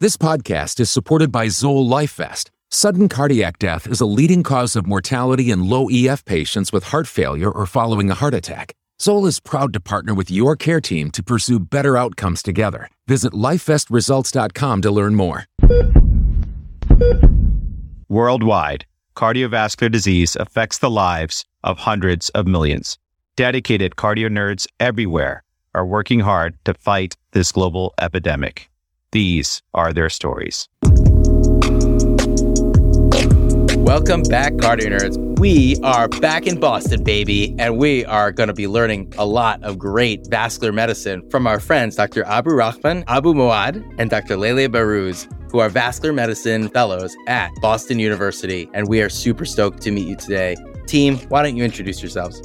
This podcast is supported by Zoll LifeVest. Sudden cardiac death is a leading cause of mortality in low EF patients with heart failure or following a heart attack. Zoll is proud to partner with your care team to pursue better outcomes together. Visit lifevestresults.com to learn more. Worldwide, cardiovascular disease affects the lives of hundreds of millions. Dedicated cardio nerds everywhere are working hard to fight this global epidemic. These are their stories. Welcome back, cardio nerds. We are back in Boston, baby, and we are going to be learning a lot of great vascular medicine from our friends, Dr. Abu Rahman Abumoawad and Dr. Leili Behrooz, who are vascular medicine fellows at Boston University. And we are super stoked to meet you today. Team, why don't you introduce yourselves?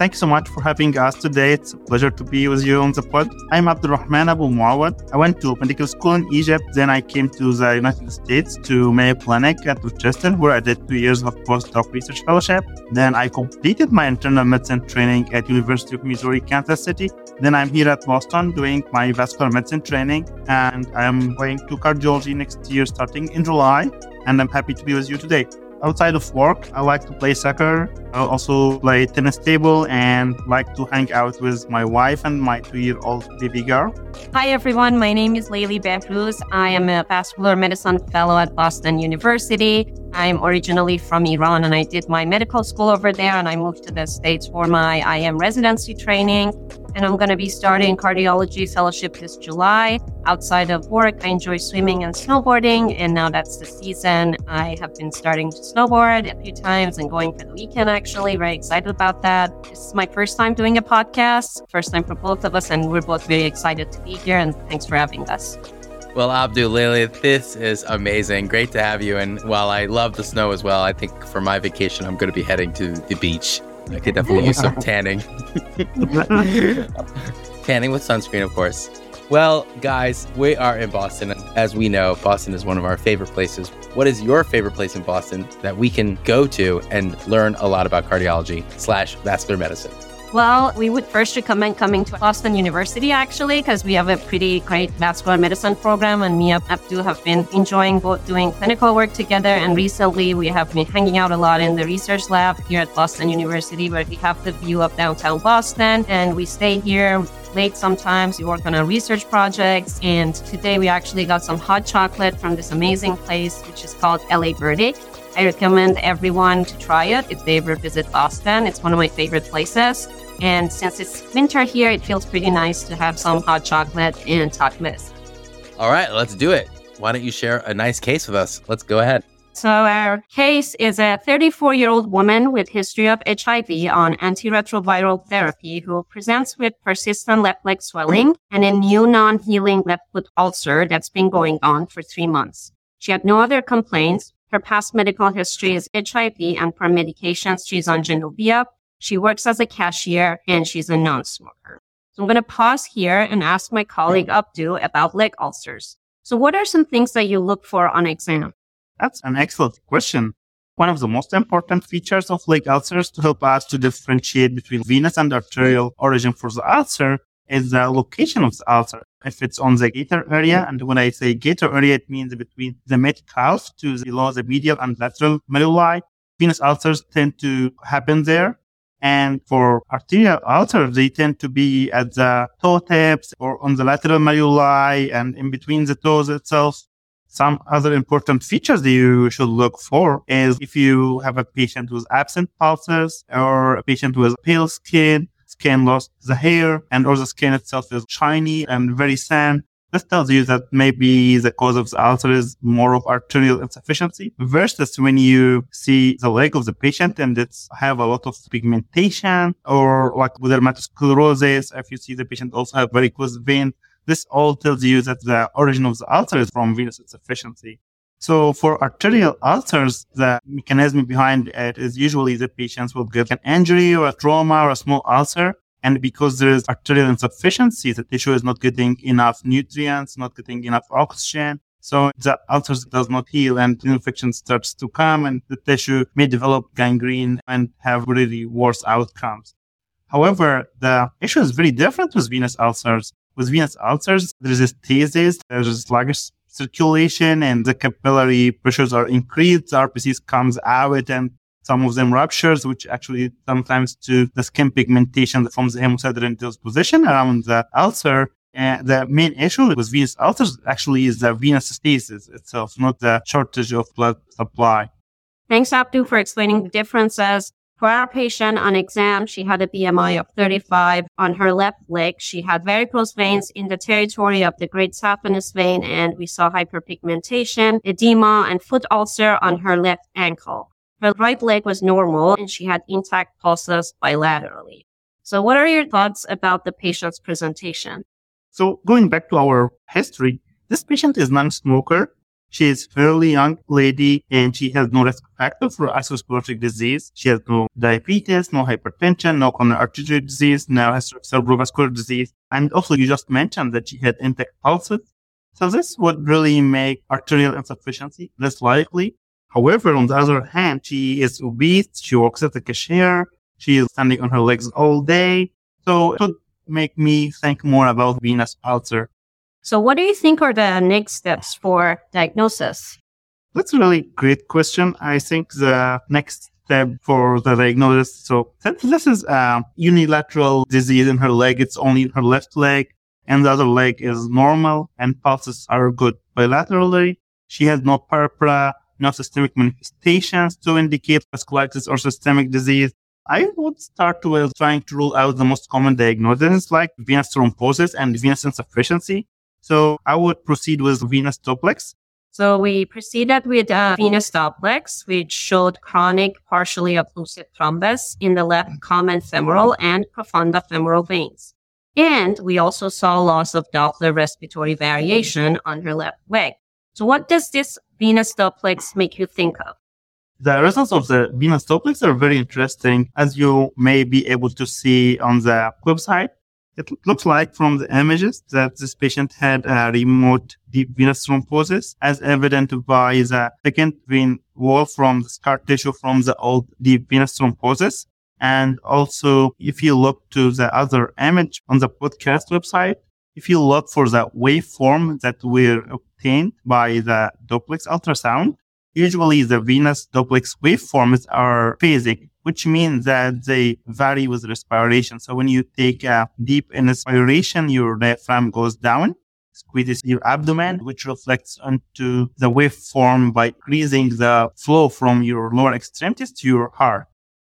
Thanks so much for having us today. It's a pleasure to be with you on the pod. I'm Abdelrhman Abumoawad. I went to medical school in Egypt. Then I came to the United States to Mayo Clinic at Rochester, where I did two years of postdoc research fellowship. Then I completed my internal medicine training at University of Missouri, Kansas City. Then I'm here at Boston doing my vascular medicine training, and I'm going to cardiology next year starting in July. And I'm happy to be with you today outside of work, I like to play soccer. I also play tennis table and like to hang out with my wife and my two-year-old baby girl. Hi everyone, my name is Leili Behrooz. I am a vascular medicine fellow at Boston University. I'm originally from Iran and I did my medical school over there and I moved to the States for my IM residency training and I'm going to be starting cardiology fellowship this July. Outside of work, I enjoy swimming and snowboarding, and now that's the season. I have been starting to snowboard a few times and going for the weekend actually. Very excited about that. This is my first time doing a podcast, first time for both of us, and we're both very excited to be here. And thanks for having us. Well, Abdul, Lily, this is amazing. Great to have you. And while I love the snow as well, I think for my vacation, I'm going to be heading to the beach I could definitely use some tanning. tanning with sunscreen, of course. Well, guys, we are in Boston. As we know, Boston is one of our favorite places. What is your favorite place in Boston that we can go to and learn a lot about cardiology slash vascular medicine? Well, we would first recommend coming to Boston University actually, because we have a pretty great vascular medicine program, and me and Abdul have been enjoying both doing clinical work together. And recently, we have been hanging out a lot in the research lab here at Boston University, where we have the view of downtown Boston, and we stay here late sometimes. We work on our research projects, and today we actually got some hot chocolate from this amazing place, which is called L.A. Burdick. I recommend everyone to try it if they ever visit Boston. It's one of my favorite places. And since it's winter here, it feels pretty nice to have some hot chocolate and hot mist. All right, let's do it. Why don't you share a nice case with us? Let's go ahead. So our case is a 34 year old woman with history of HIV on antiretroviral therapy who presents with persistent left leg swelling and a new non-healing left foot ulcer that's been going on for three months. She had no other complaints. Her past medical history is HIV and for medications, she's on Genvoya, she works as a cashier and oh. she's a non-smoker. So I'm going to pause here and ask my colleague oh. Abdu about leg ulcers. So what are some things that you look for on exam? That's an excellent question. One of the most important features of leg ulcers to help us to differentiate between venous and arterial origin for the ulcer is the location of the ulcer. If it's on the gaiter area, mm. and when I say gaiter area, it means between the mid calf to below the medial and lateral malleoli. Venous ulcers tend to happen there. And for arterial ulcers, they tend to be at the toe tips or on the lateral malleoli and in between the toes itself. Some other important features that you should look for is if you have a patient with absent pulses or a patient with pale skin, skin lost the hair, and or the skin itself is shiny and very thin, this tells you that maybe the cause of the ulcer is more of arterial insufficiency versus when you see the leg of the patient and it's have a lot of pigmentation or like with dermatosclerosis. If you see the patient also have varicose vein, this all tells you that the origin of the ulcer is from venous insufficiency. So for arterial ulcers, the mechanism behind it is usually the patients will get an injury or a trauma or a small ulcer and because there is arterial insufficiency, the tissue is not getting enough nutrients, not getting enough oxygen. So the ulcer does not heal and the infection starts to come and the tissue may develop gangrene and have really worse outcomes. However, the issue is very different with venous ulcers. With venous ulcers, there is a stasis, there is sluggish circulation and the capillary pressures are increased, the RBCs comes out and some of them ruptures, which actually sometimes to the skin pigmentation from the hemosiderin disposition around the ulcer. And the main issue with venous ulcers actually is the venous stasis itself, not the shortage of blood supply. Thanks, Abdu, for explaining the differences. For our patient on exam, she had a BMI of 35. On her left leg, she had varicose veins in the territory of the great saphenous vein, and we saw hyperpigmentation, edema, and foot ulcer on her left ankle. Her right leg was normal, and she had intact pulses bilaterally. So what are your thoughts about the patient's presentation? So going back to our history, this patient is non-smoker she is fairly young lady and she has no risk factor for atherosclerotic disease. She has no diabetes, no hypertension, no coronary artery disease, no cerebrovascular disease. And also you just mentioned that she had intact pulses. So this would really make arterial insufficiency less likely. However, on the other hand, she is obese. She works as a cashier. She is standing on her legs all day. So it would make me think more about venous ulcer so what do you think are the next steps for diagnosis? That's a really great question. I think the next step for the diagnosis. So this is a unilateral disease in her leg. It's only her left leg and the other leg is normal and pulses are good bilaterally. She has no purpura, no systemic manifestations to indicate vasculitis or systemic disease. I would start with trying to rule out the most common diagnoses like venous thrombosis and venous insufficiency. So I would proceed with venous duplex. So we proceeded with a venous duplex, which showed chronic partially occlusive thrombus in the left common femoral and profunda femoral veins. And we also saw loss of Doppler respiratory variation on her left leg. So what does this venous duplex make you think of? The results of the venous duplex are very interesting, as you may be able to see on the website. It looks like from the images that this patient had a remote deep venous thrombosis as evident by the second vein wall from the scar tissue from the old deep venous thrombosis. And also, if you look to the other image on the podcast website, if you look for the waveform that were obtained by the duplex ultrasound, usually the venous duplex waveforms are phasic which means that they vary with respiration. So when you take a deep inspiration, your diaphragm goes down, squeezes your abdomen, which reflects onto the waveform by increasing the flow from your lower extremities to your heart.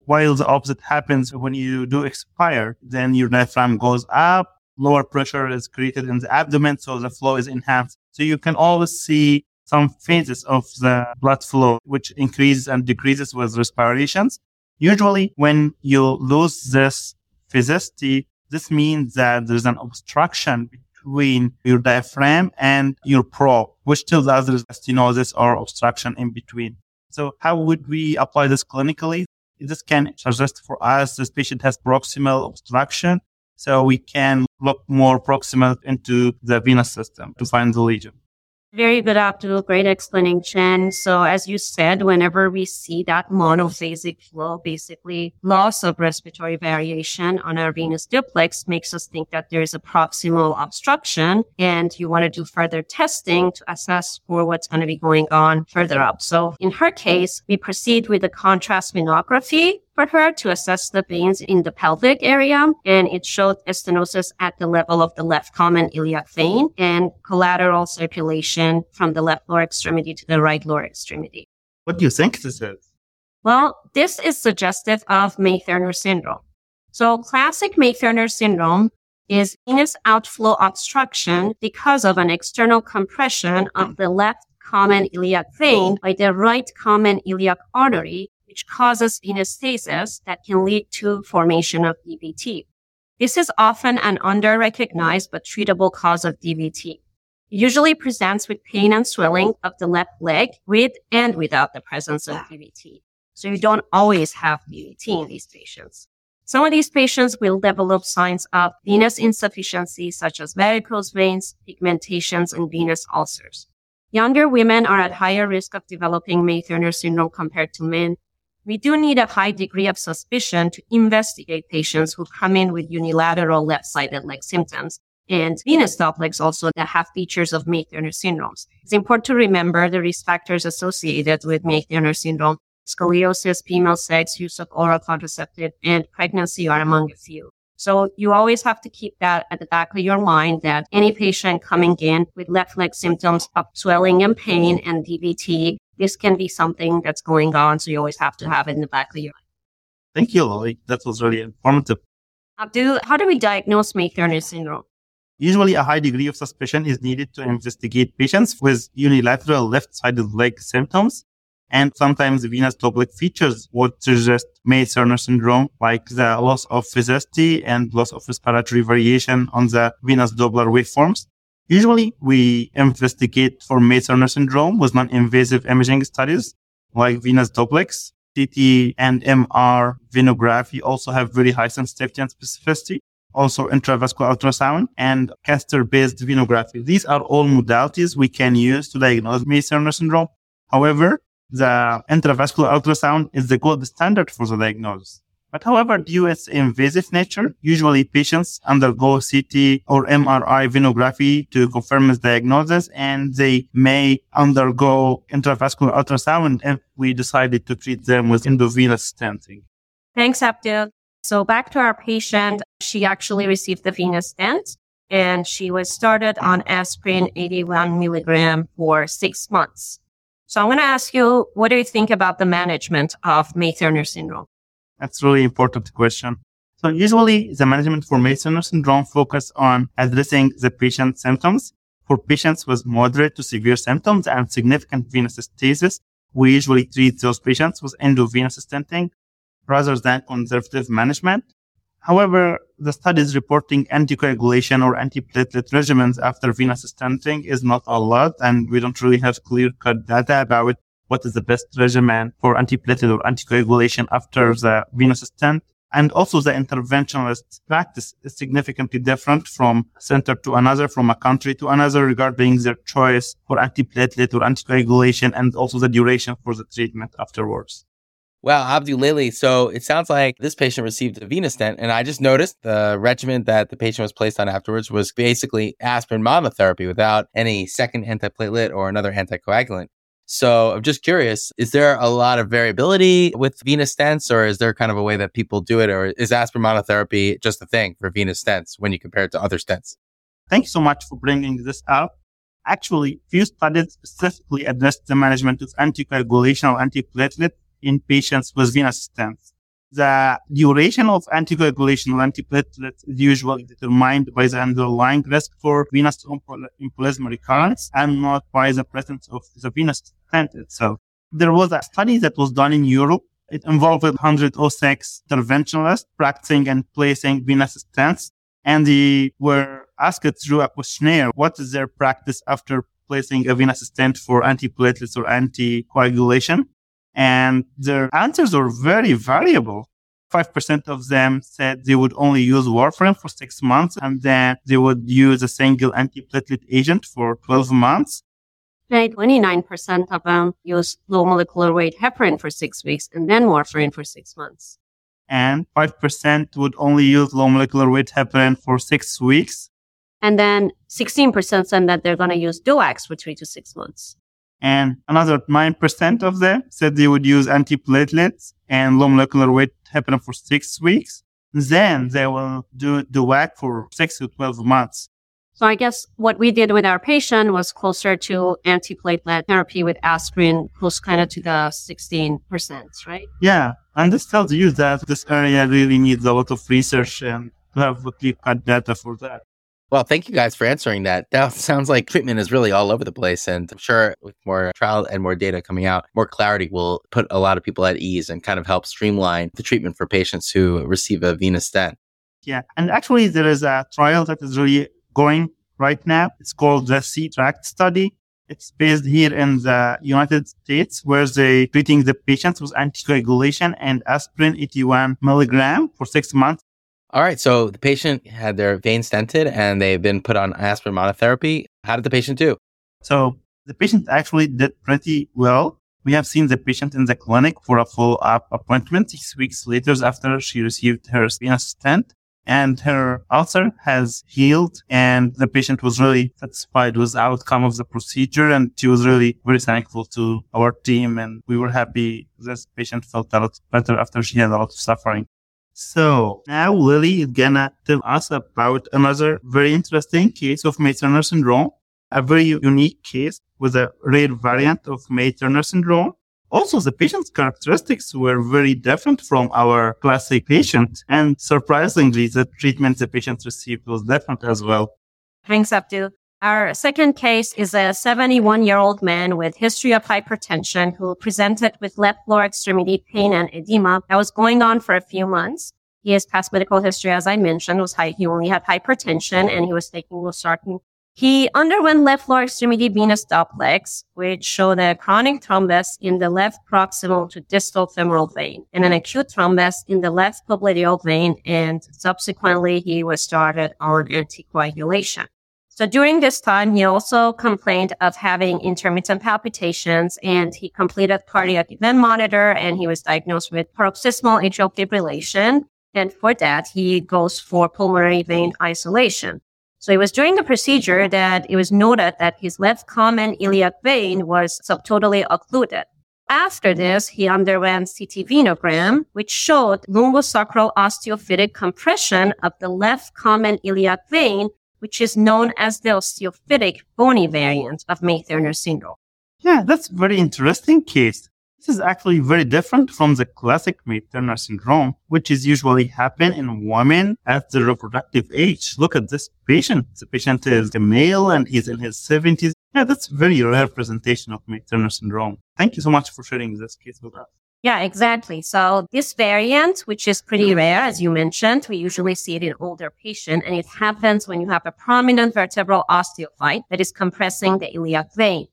While the opposite happens when you do expire, then your diaphragm goes up, lower pressure is created in the abdomen, so the flow is enhanced. So you can always see some phases of the blood flow, which increases and decreases with respirations. Usually when you lose this phasicity, this means that there's an obstruction between your diaphragm and your probe, which tells us there's stenosis or obstruction in between. So how would we apply this clinically? This can suggest for us this patient has proximal obstruction. So we can look more proximal into the venous system to find the lesion. Very good, Abdul. Great explanation. So as you said, whenever we see that monophasic flow, basically loss of respiratory variation on our venous duplex makes us think that there is a proximal obstruction and you want to do further testing to assess for what's going to be going on further up. So in her case, we proceed with the contrast venography her to assess the veins in the pelvic area. And it showed stenosis at the level of the left common iliac vein and collateral circulation from the left lower extremity to the right lower extremity. What do you think this is? Well, this is suggestive of May-Thurner syndrome. So classic May-Thurner syndrome is venous outflow obstruction because of an external compression of the left common iliac vein by the right common iliac artery which causes venous stasis that can lead to formation of DVT. This is often an under-recognized but treatable cause of DVT. It usually presents with pain and swelling of the left leg with and without the presence of DVT. So you don't always have DVT in these patients. Some of these patients will develop signs of venous insufficiency, such as varicose veins, pigmentations, and venous ulcers. Younger women are at higher risk of developing May-Thurner syndrome compared to men, we do need a high degree of suspicion to investigate patients who come in with unilateral left-sided leg symptoms and venous duplex also that have features of May-Thurner syndromes. It's important to remember the risk factors associated with May-Thurner syndrome. Scoliosis, female sex, use of oral contraceptive, and pregnancy are among a few. So you always have to keep that at the back of your mind that any patient coming in with left leg symptoms of swelling and pain and DVT, this can be something that's going on. So you always have to have it in the back of your mind. Thank you, Lily. That was really informative. Abdul, how do we diagnose May-Thurner syndrome? Usually, a high degree of suspicion is needed to investigate patients with unilateral left-sided leg symptoms. And sometimes venous duplex features would suggest May-Thurner syndrome, like the loss of phasicity and loss of respiratory variation on the venous Doppler waveforms. Usually, we investigate for May-Thurner syndrome with non-invasive imaging studies like venous duplex, CT and MR venography also have very high sensitivity and specificity. Also intravascular ultrasound and catheter-based venography. These are all modalities we can use to diagnose May-Thurner syndrome. However, the intravascular ultrasound is the gold standard for the diagnosis. But however, due to its invasive nature, usually patients undergo CT or MRI venography to confirm its diagnosis, and they may undergo intravascular ultrasound if we decided to treat them with endovenous stenting. Thanks, Abdul. So back to our patient, she actually received the venous stent and she was started on aspirin 81 milligram for six months. So I'm going to ask you, what do you think about the management of May-Thurner syndrome? That's really important question. So usually the management for May-Thurner syndrome focus on addressing the patient's symptoms. For patients with moderate to severe symptoms and significant venous stasis, we usually treat those patients with endovenous stenting rather than conservative management. However, the studies reporting anticoagulation or antiplatelet regimens after venous stenting is not a lot, and we don't really have clear cut data about what is the best regimen for antiplatelet or anticoagulation after the venous stent. And also the interventionalist practice is significantly different from center to another, from a country to another regarding their choice for antiplatelet or anticoagulation and also the duration for the treatment afterwards. Wow, Abdul Lily. So it sounds like this patient received a venous stent, and I just noticed the regimen that the patient was placed on afterwards was basically aspirin monotherapy without any second antiplatelet or another anticoagulant. So I'm just curious, is there a lot of variability with venous stents, or is there kind of a way that people do it, or is aspirin monotherapy just a thing for venous stents when you compare it to other stents? Thank you so much for bringing this up. Actually, few studies specifically address the management of anticoagulation or antiplatelet in patients with venous stents. The duration of anticoagulation or antiplatelet is usually determined by the underlying risk for venous embolism recurrence and not by the presence of the venous stent itself. There was a study that was done in Europe. It involved 106 interventionalists practicing and placing venous stents, and they were asked through a questionnaire what is their practice after placing a venous stent for antiplatelets or anticoagulation and their answers were very variable. 5% of them said they would only use warfarin for six months and then they would use a single antiplatelet agent for 12 months. 29% of them use low molecular weight heparin for six weeks and then warfarin for six months. And 5% would only use low molecular weight heparin for six weeks. And then 16% said that they're going to use DOACs for three to six months and another 9% of them said they would use antiplatelets and low molecular weight heparin for six weeks. Then they will do the DOAC for six to 12 months. So I guess what we did with our patient was closer to antiplatelet therapy with aspirin, close kind of to the 16%, right? Yeah. And this tells you that this area really needs a lot of research and to have clear cut data for that. Well, thank you guys for answering that. That sounds like treatment is really all over the place. And I'm sure with more trial and more data coming out, more clarity will put a lot of people at ease and kind of help streamline the treatment for patients who receive a venous stent. Yeah. And actually, there is a trial that is really going right now. It's called the C-TRACT study. It's based here in the United States where they're treating the patients with anticoagulation and aspirin 81 milligram for six months all right. So the patient had their vein stented and they've been put on aspirin monotherapy. How did the patient do? So the patient actually did pretty well. We have seen the patient in the clinic for a follow up appointment six weeks later after she received her venous stent. and her ulcer has healed and the patient was really satisfied with the outcome of the procedure and she was really very thankful to our team and we were happy this patient felt a lot better after she had a lot of suffering. So now Lily is gonna tell us about another very interesting case of May-Thurner syndrome, a very unique case with a rare variant of May-Thurner syndrome. Also, the patient's characteristics were very different from our classic patient. And surprisingly, the treatment the patient received was different as well. Thanks, Abdul. Our second case is a 71 year old man with history of hypertension who presented with left lower extremity pain and edema that was going on for a few months. Has past medical history, as I mentioned, was high. He only had hypertension and he was taking losartan. He underwent left lower extremity venous duplex, which showed a chronic thrombus in the left proximal to distal femoral vein and an acute thrombus in the left popliteal vein. And subsequently, he was started on anticoagulation. So during this time, he also complained of having intermittent palpitations and he completed cardiac event monitor and he was diagnosed with paroxysmal atrial fibrillation. And for that, he goes for pulmonary vein isolation. So it was during the procedure that it was noted that his left common iliac vein was subtotally occluded. After this, he underwent CT venogram, which showed lumbosacral osteophytic compression of the left common iliac vein which is known as the osteophytic bony oh. variant of May-Thurner syndrome. Yeah, that's a very interesting case. This is actually very different from the classic May-Thurner syndrome, which is usually happen in women at the reproductive age. Look at this patient. The patient is a male and he's in his 70s. Yeah, that's very rare presentation of May-Thurner syndrome. Thank you so much for sharing this case with us. Yeah, exactly. So this variant, which is pretty rare, as you mentioned, we usually see it in older patients, and it happens when you have a prominent vertebral osteophyte that is compressing the iliac vein.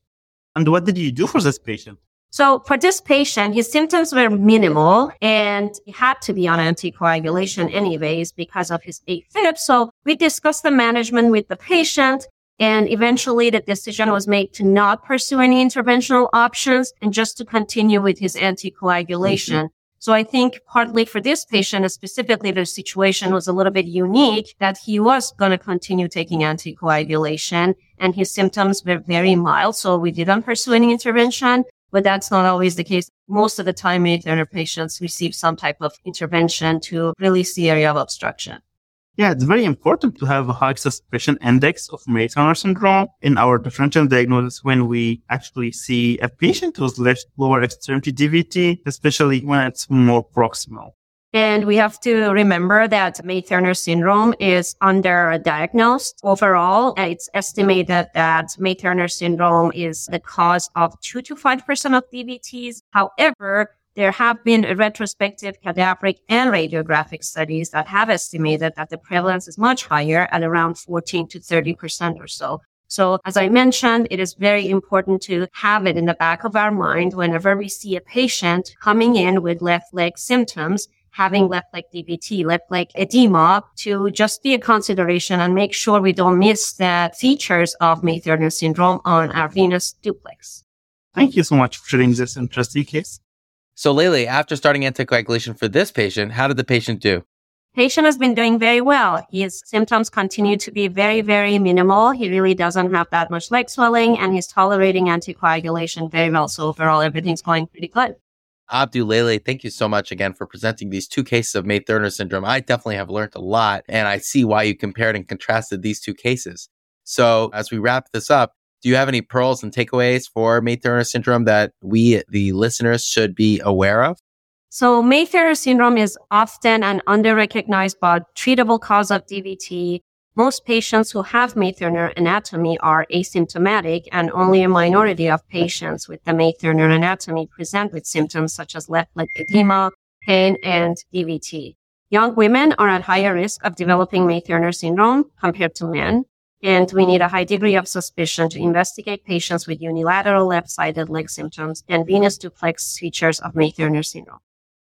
And what did you do for this patient? So for this patient, his symptoms were minimal and he had to be on anticoagulation anyways because of his AFib. So we discussed the management with the patient and eventually the decision was made to not pursue any interventional options and just to continue with his anticoagulation. Mm-hmm. So I think partly for this patient, specifically the situation was a little bit unique that he was going to continue taking anticoagulation and his symptoms were very mild. So we didn't pursue any intervention, but that's not always the case. Most of the time, May-Thurner patients receive some type of intervention to release the area of obstruction. Yeah, it's very important to have a high suspicion index of May-Thurner syndrome in our differential diagnosis when we actually see a patient left lower extremity DVT, especially when it's more proximal. And we have to remember that May-Thurner syndrome is underdiagnosed overall. It's estimated that May-Thurner syndrome is the cause of 2 to 5% of DVTs. However, there have been retrospective cadaveric and radiographic studies that have estimated that the prevalence is much higher at around 14 to 30% or so. So as I mentioned, it is very important to have it in the back of our mind whenever we see a patient coming in with left leg symptoms, having left leg DVT, left leg edema to just be a consideration and make sure we don't miss the features of May-Thurner syndrome on our venous duplex. Thank you so much for sharing this interesting case. So, Leili, after starting anticoagulation for this patient, how did the patient do? Patient has been doing very well. His symptoms continue to be very, very minimal. He really doesn't have that much leg swelling and he's tolerating anticoagulation very well. So overall, everything's going pretty good. Abdul Leili, thank you so much again for presenting these two cases of May-Thurner syndrome. I definitely have learned a lot and I see why you compared and contrasted these two cases. So as we wrap this up, do you have any pearls and takeaways for May-Thurner syndrome that we, the listeners, should be aware of? So May-Thurner syndrome is often an under-recognized but treatable cause of DVT. Most patients who have May-Thurner anatomy are asymptomatic and only a minority of patients with the May-Thurner anatomy present with symptoms such as left leg edema, pain, and DVT. Young women are at higher risk of developing May-Thurner syndrome compared to men. And we need a high degree of suspicion to investigate patients with unilateral left-sided leg symptoms and venous duplex features of May-Thurner syndrome.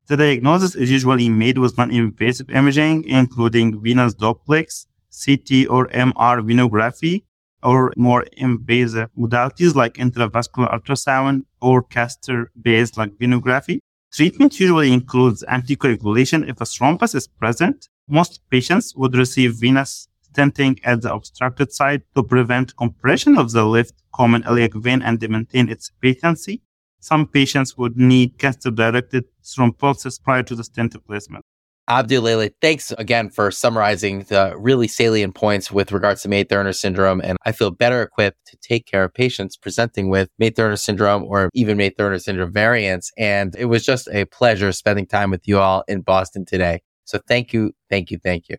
The diagnosis is usually made with non-invasive imaging, including venous duplex, CT or MR venography, or more invasive modalities like intravascular ultrasound or catheter-based like venography. Treatment usually includes anticoagulation if a thrombus is present Most patients would receive venous stenting at the obstructed site to prevent compression of the left common iliac vein and maintain its patency. Some patients would need catheter directed thrombolysis prior to the stent replacement. Abdul thanks again for summarizing the really salient points with regards to May-Thurner syndrome. And I feel better equipped to take care of patients presenting with May-Thurner syndrome or even May-Thurner syndrome variants. And it was just a pleasure spending time with you all in Boston today. So thank you, thank you, thank you.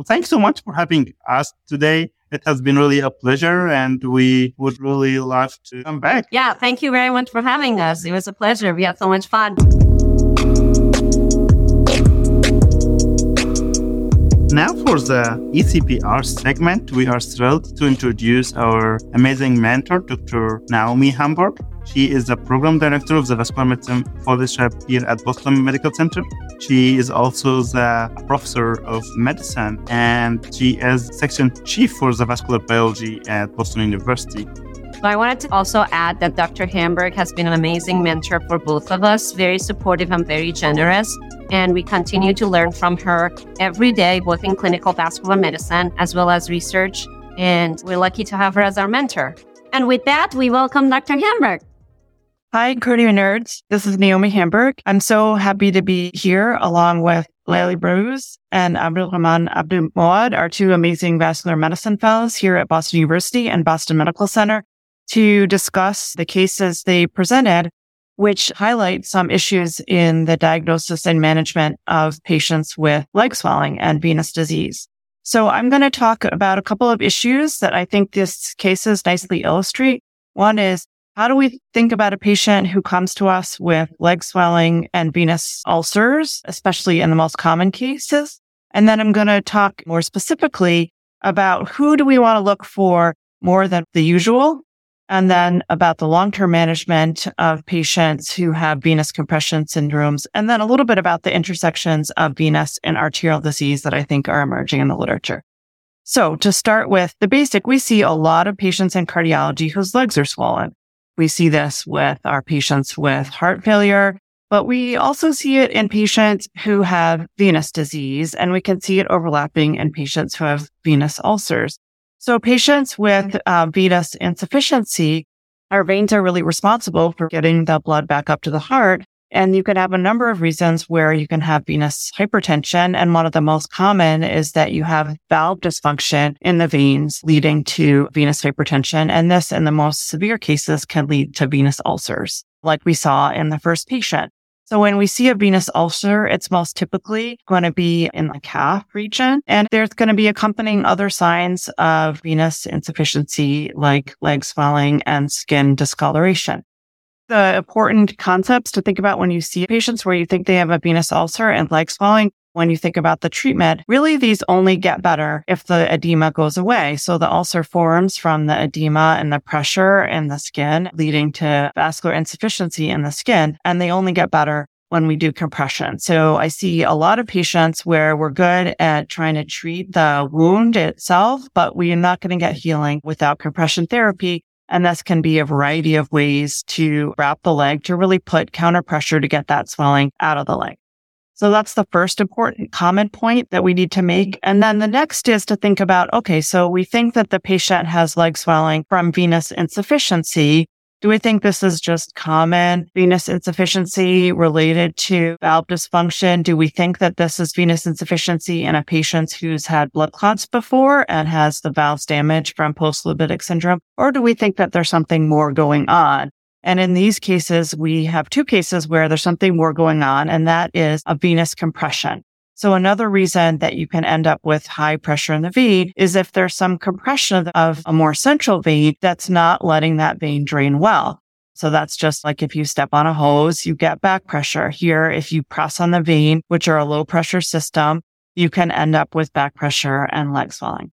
Well, thanks so much for having us today. It has been really a pleasure and we would really love to come back. Yeah, thank you very much for having us. It was a pleasure. We had so much fun. Now for the ECPR segment, we are thrilled to introduce our amazing mentor, Dr. Naomi Hamburg. She is the program director of the vascular medicine fellowship here at Boston Medical Center. She is also the professor of medicine and she is section chief for the vascular biology at Boston University. I wanted to also add that Dr. Hamburg has been an amazing mentor for both of us, very supportive and very generous. And we continue to learn from her every day, both in clinical vascular medicine as well as research. And we're lucky to have her as our mentor. And with that, we welcome Dr. Hamburg. Hi, cardio nerds. This is Naomi Hamburg. I'm so happy to be here along with Lily Behrooz and Abdul Rahman Abdul Moad, our two amazing vascular medicine fellows here at Boston University and Boston Medical Center to discuss the cases they presented, which highlight some issues in the diagnosis and management of patients with leg swelling and venous disease. So I'm going to talk about a couple of issues that I think this cases nicely illustrate. One is how do we think about a patient who comes to us with leg swelling and venous ulcers, especially in the most common cases? And then I'm going to talk more specifically about who do we want to look for more than the usual and then about the long-term management of patients who have venous compression syndromes, and then a little bit about the intersections of venous and arterial disease that I think are emerging in the literature. So to start with the basic, we see a lot of patients in cardiology whose legs are swollen. We see this with our patients with heart failure, but we also see it in patients who have venous disease, and we can see it overlapping in patients who have venous ulcers. So patients with uh, venous insufficiency, our veins are really responsible for getting the blood back up to the heart. And you can have a number of reasons where you can have venous hypertension. And one of the most common is that you have valve dysfunction in the veins leading to venous hypertension. And this in the most severe cases can lead to venous ulcers, like we saw in the first patient. So when we see a venous ulcer, it's most typically going to be in the calf region and there's going to be accompanying other signs of venous insufficiency like leg swelling and skin discoloration. The important concepts to think about when you see patients where you think they have a venous ulcer and leg swelling when you think about the treatment, really these only get better if the edema goes away. So the ulcer forms from the edema and the pressure in the skin, leading to vascular insufficiency in the skin, and they only get better when we do compression. So I see a lot of patients where we're good at trying to treat the wound itself, but we are not going to get healing without compression therapy. And this can be a variety of ways to wrap the leg to really put counter pressure to get that swelling out of the leg. So that's the first important common point that we need to make. And then the next is to think about, okay, so we think that the patient has leg swelling from venous insufficiency. Do we think this is just common venous insufficiency related to valve dysfunction? Do we think that this is venous insufficiency in a patient who's had blood clots before and has the valves damaged from post-phlebitic syndrome? Or do we think that there's something more going on? And in these cases, we have two cases where there's something more going on, and that is a venous compression. So another reason that you can end up with high pressure in the vein is if there's some compression of a more central vein that's not letting that vein drain well. So that's just like if you step on a hose, you get back pressure. Here, if you press on the vein, which are a low pressure system, you can end up with back pressure and leg swelling.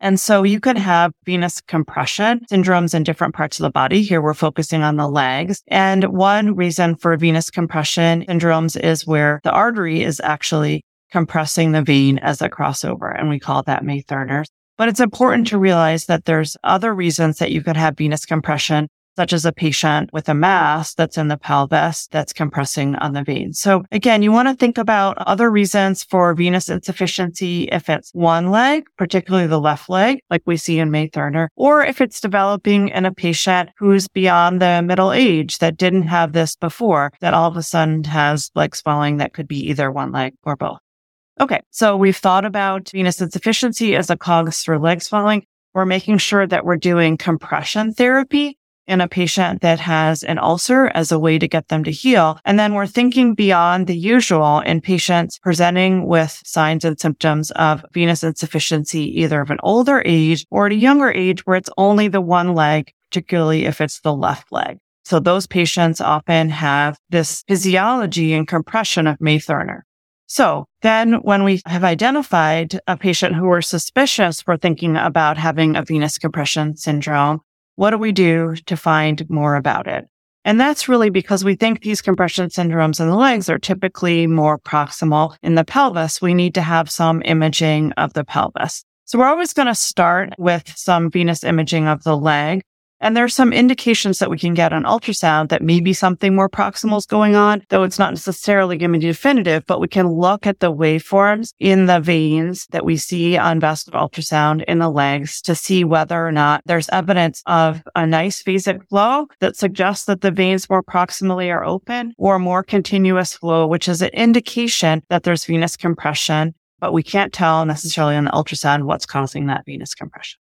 And so you could have venous compression syndromes in different parts of the body. Here we're focusing on the legs. And one reason for venous compression syndromes is where the artery is actually compressing the vein as a crossover. And we call that May Thurner's. But it's important to realize that there's other reasons that you could have venous compression such as a patient with a mass that's in the pelvis that's compressing on the vein. So again, you want to think about other reasons for venous insufficiency if it's one leg, particularly the left leg, like we see in May Thurner, or if it's developing in a patient who's beyond the middle age that didn't have this before, that all of a sudden has leg swelling that could be either one leg or both. Okay. So we've thought about venous insufficiency as a cause for leg swelling. We're making sure that we're doing compression therapy in a patient that has an ulcer as a way to get them to heal. And then we're thinking beyond the usual in patients presenting with signs and symptoms of venous insufficiency, either of an older age or at a younger age where it's only the one leg, particularly if it's the left leg. So those patients often have this physiology and compression of May Thurner. So then when we have identified a patient who we're suspicious for thinking about having a venous compression syndrome, what do we do to find more about it? And that's really because we think these compression syndromes in the legs are typically more proximal in the pelvis. We need to have some imaging of the pelvis. So we're always going to start with some venous imaging of the leg. And there are some indications that we can get on ultrasound that maybe something more proximal is going on, though it's not necessarily going to be definitive, but we can look at the waveforms in the veins that we see on vascular ultrasound in the legs to see whether or not there's evidence of a nice phasic flow that suggests that the veins more proximally are open or more continuous flow, which is an indication that there's venous compression, but we can't tell necessarily on ultrasound what's causing that venous compression.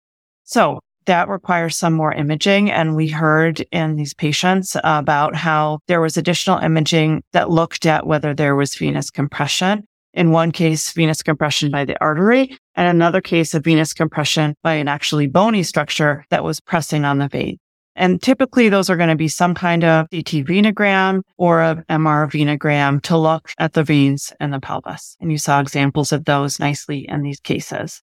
So that requires some more imaging. And we heard in these patients about how there was additional imaging that looked at whether there was venous compression. In one case, venous compression by the artery and another case of venous compression by an actually bony structure that was pressing on the vein. And typically those are going to be some kind of CT venogram or a MR venogram to look at the veins in the pelvis. And you saw examples of those nicely in these cases.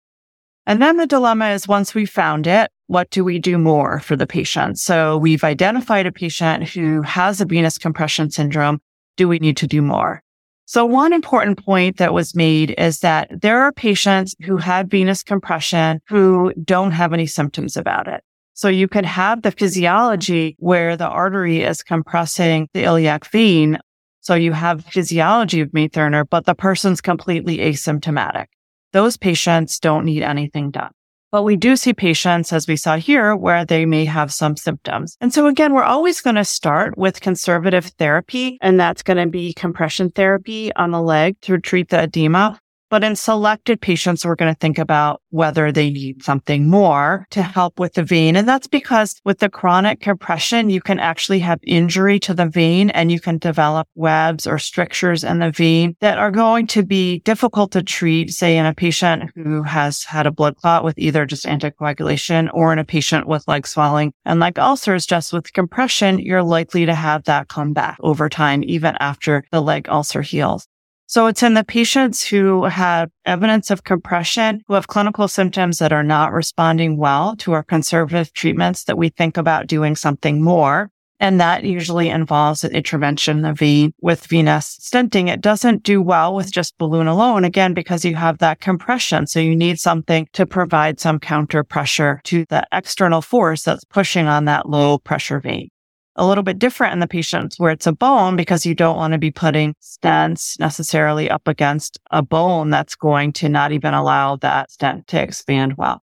And then the dilemma is once we found it, what do we do more for the patient? So we've identified a patient who has a venous compression syndrome. Do we need to do more? So one important point that was made is that there are patients who had venous compression who don't have any symptoms about it. So you can have the physiology where the artery is compressing the iliac vein. So you have physiology of May but the person's completely asymptomatic. Those patients don't need anything done. But we do see patients, as we saw here, where they may have some symptoms. And so again, we're always going to start with conservative therapy, and that's going to be compression therapy on the leg to treat the edema. But in selected patients, we're going to think about whether they need something more to help with the vein. And that's because with the chronic compression, you can actually have injury to the vein and you can develop webs or strictures in the vein that are going to be difficult to treat, say in a patient who has had a blood clot with either just anticoagulation or in a patient with leg swelling. And like ulcers, just with compression, you're likely to have that come back over time, even after the leg ulcer heals. So it's in the patients who have evidence of compression, who have clinical symptoms that are not responding well to our conservative treatments that we think about doing something more. And that usually involves an intervention of vein with venous stenting. It doesn't do well with just balloon alone, again, because you have that compression. So you need something to provide some counter pressure to the external force that's pushing on that low pressure vein a little bit different in the patients where it's a bone because you don't want to be putting stents necessarily up against a bone that's going to not even allow that stent to expand well.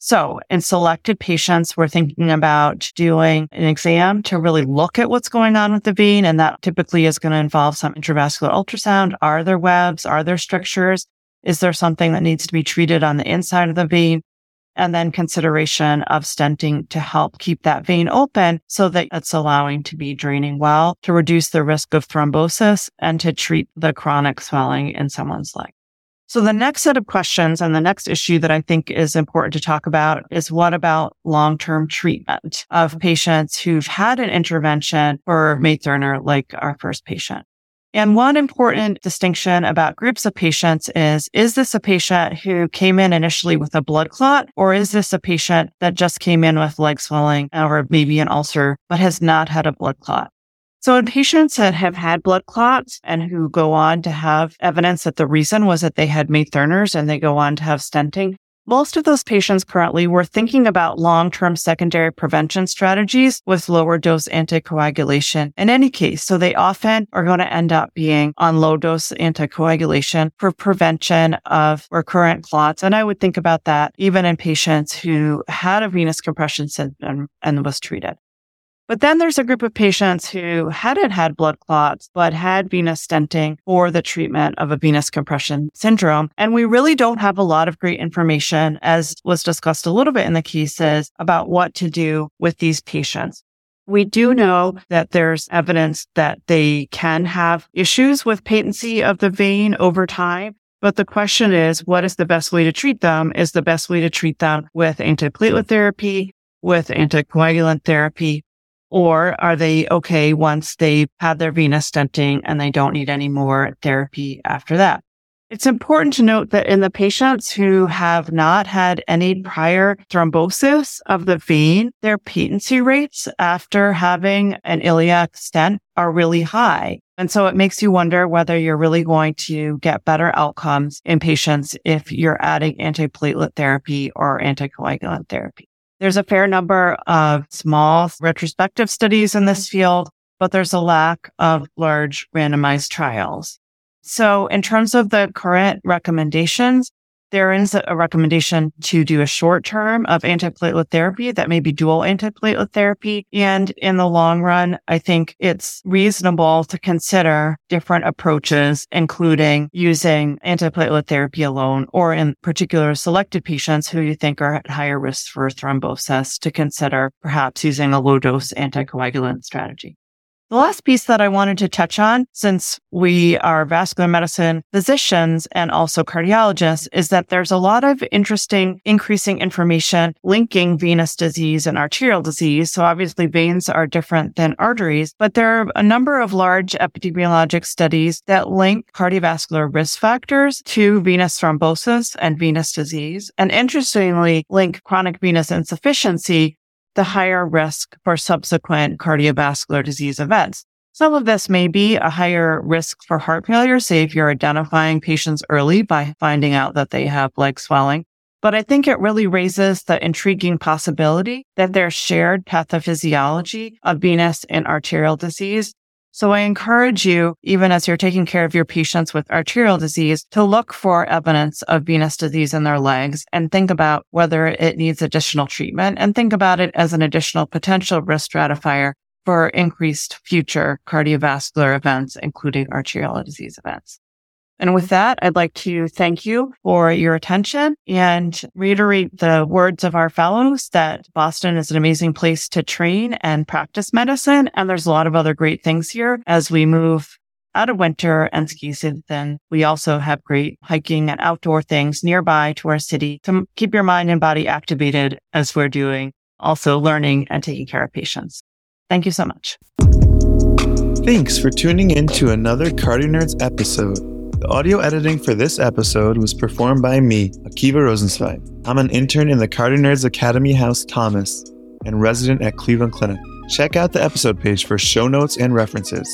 So in selected patients, we're thinking about doing an exam to really look at what's going on with the vein. And that typically is going to involve some intravascular ultrasound. Are there webs? Are there strictures? Is there something that needs to be treated on the inside of the vein? And then consideration of stenting to help keep that vein open so that it's allowing to be draining well to reduce the risk of thrombosis and to treat the chronic swelling in someone's leg. So the next set of questions and the next issue that I think is important to talk about is what about long-term treatment of patients who've had an intervention for May Thurner, like our first patient? And one important distinction about groups of patients is, is this a patient who came in initially with a blood clot or is this a patient that just came in with leg swelling or maybe an ulcer, but has not had a blood clot? So in patients that have had blood clots and who go on to have evidence that the reason was that they had May Thurners and they go on to have stenting, most of those patients currently were thinking about long-term secondary prevention strategies with lower dose anticoagulation in any case. So they often are going to end up being on low dose anticoagulation for prevention of recurrent clots. And I would think about that even in patients who had a venous compression syndrome and was treated. But then there's a group of patients who hadn't had blood clots, but had venous stenting for the treatment of a venous compression syndrome. And we really don't have a lot of great information, as was discussed a little bit in the cases, about what to do with these patients. We do know that there's evidence that they can have issues with patency of the vein over time. But the question is, what is the best way to treat them? Is the best way to treat them with antiplatelet therapy, with anticoagulant therapy, or are they okay once they've had their venous stenting and they don't need any more therapy after that? It's important to note that in the patients who have not had any prior thrombosis of the vein, their patency rates after having an iliac stent are really high. And so it makes you wonder whether you're really going to get better outcomes in patients if you're adding antiplatelet therapy or anticoagulant therapy. There's a fair number of small retrospective studies in this field, but there's a lack of large randomized trials. So in terms of the current recommendations, there is a recommendation to do a short term of antiplatelet therapy that may be dual antiplatelet therapy. And in the long run, I think it's reasonable to consider different approaches, including using antiplatelet therapy alone or in particular selected patients who you think are at higher risk for thrombosis to consider perhaps using a low dose anticoagulant strategy. The last piece that I wanted to touch on, since we are vascular medicine physicians and also cardiologists, is that there's a lot of interesting increasing information linking venous disease and arterial disease. So obviously veins are different than arteries, but there are a number of large epidemiologic studies that link cardiovascular risk factors to venous thrombosis and venous disease. And interestingly, link chronic venous insufficiency the higher risk for subsequent cardiovascular disease events. Some of this may be a higher risk for heart failure, say if you're identifying patients early by finding out that they have leg swelling. But I think it really raises the intriguing possibility that there's shared pathophysiology of venous and arterial disease so I encourage you, even as you're taking care of your patients with arterial disease, to look for evidence of venous disease in their legs and think about whether it needs additional treatment and think about it as an additional potential risk stratifier for increased future cardiovascular events, including arterial disease events. And with that, I'd like to thank you for your attention and reiterate the words of our fellows that Boston is an amazing place to train and practice medicine. And there's a lot of other great things here as we move out of winter and ski season. We also have great hiking and outdoor things nearby to our city to keep your mind and body activated as we're doing also learning and taking care of patients. Thank you so much. Thanks for tuning in to another Cardio Nerds episode. The audio editing for this episode was performed by me, Akiva Rosenzveig. I'm an intern in the Cardio Nerds Academy House Thomas and resident at Cleveland Clinic. Check out the episode page for show notes and references.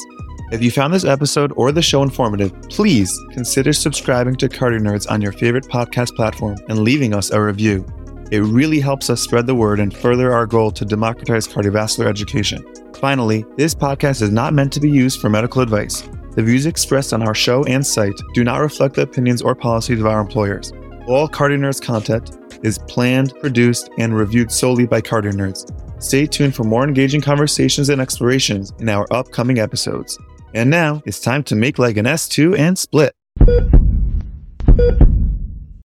If you found this episode or the show informative, please consider subscribing to Cardio Nerds on your favorite podcast platform and leaving us a review. It really helps us spread the word and further our goal to democratize cardiovascular education. Finally, this podcast is not meant to be used for medical advice. The views expressed on our show and site do not reflect the opinions or policies of our employers. All Cardio Nerds content is planned, produced, and reviewed solely by Cardio Nerds. Stay tuned for more engaging conversations and explorations in our upcoming episodes. And now it's time to make like an S2 and split.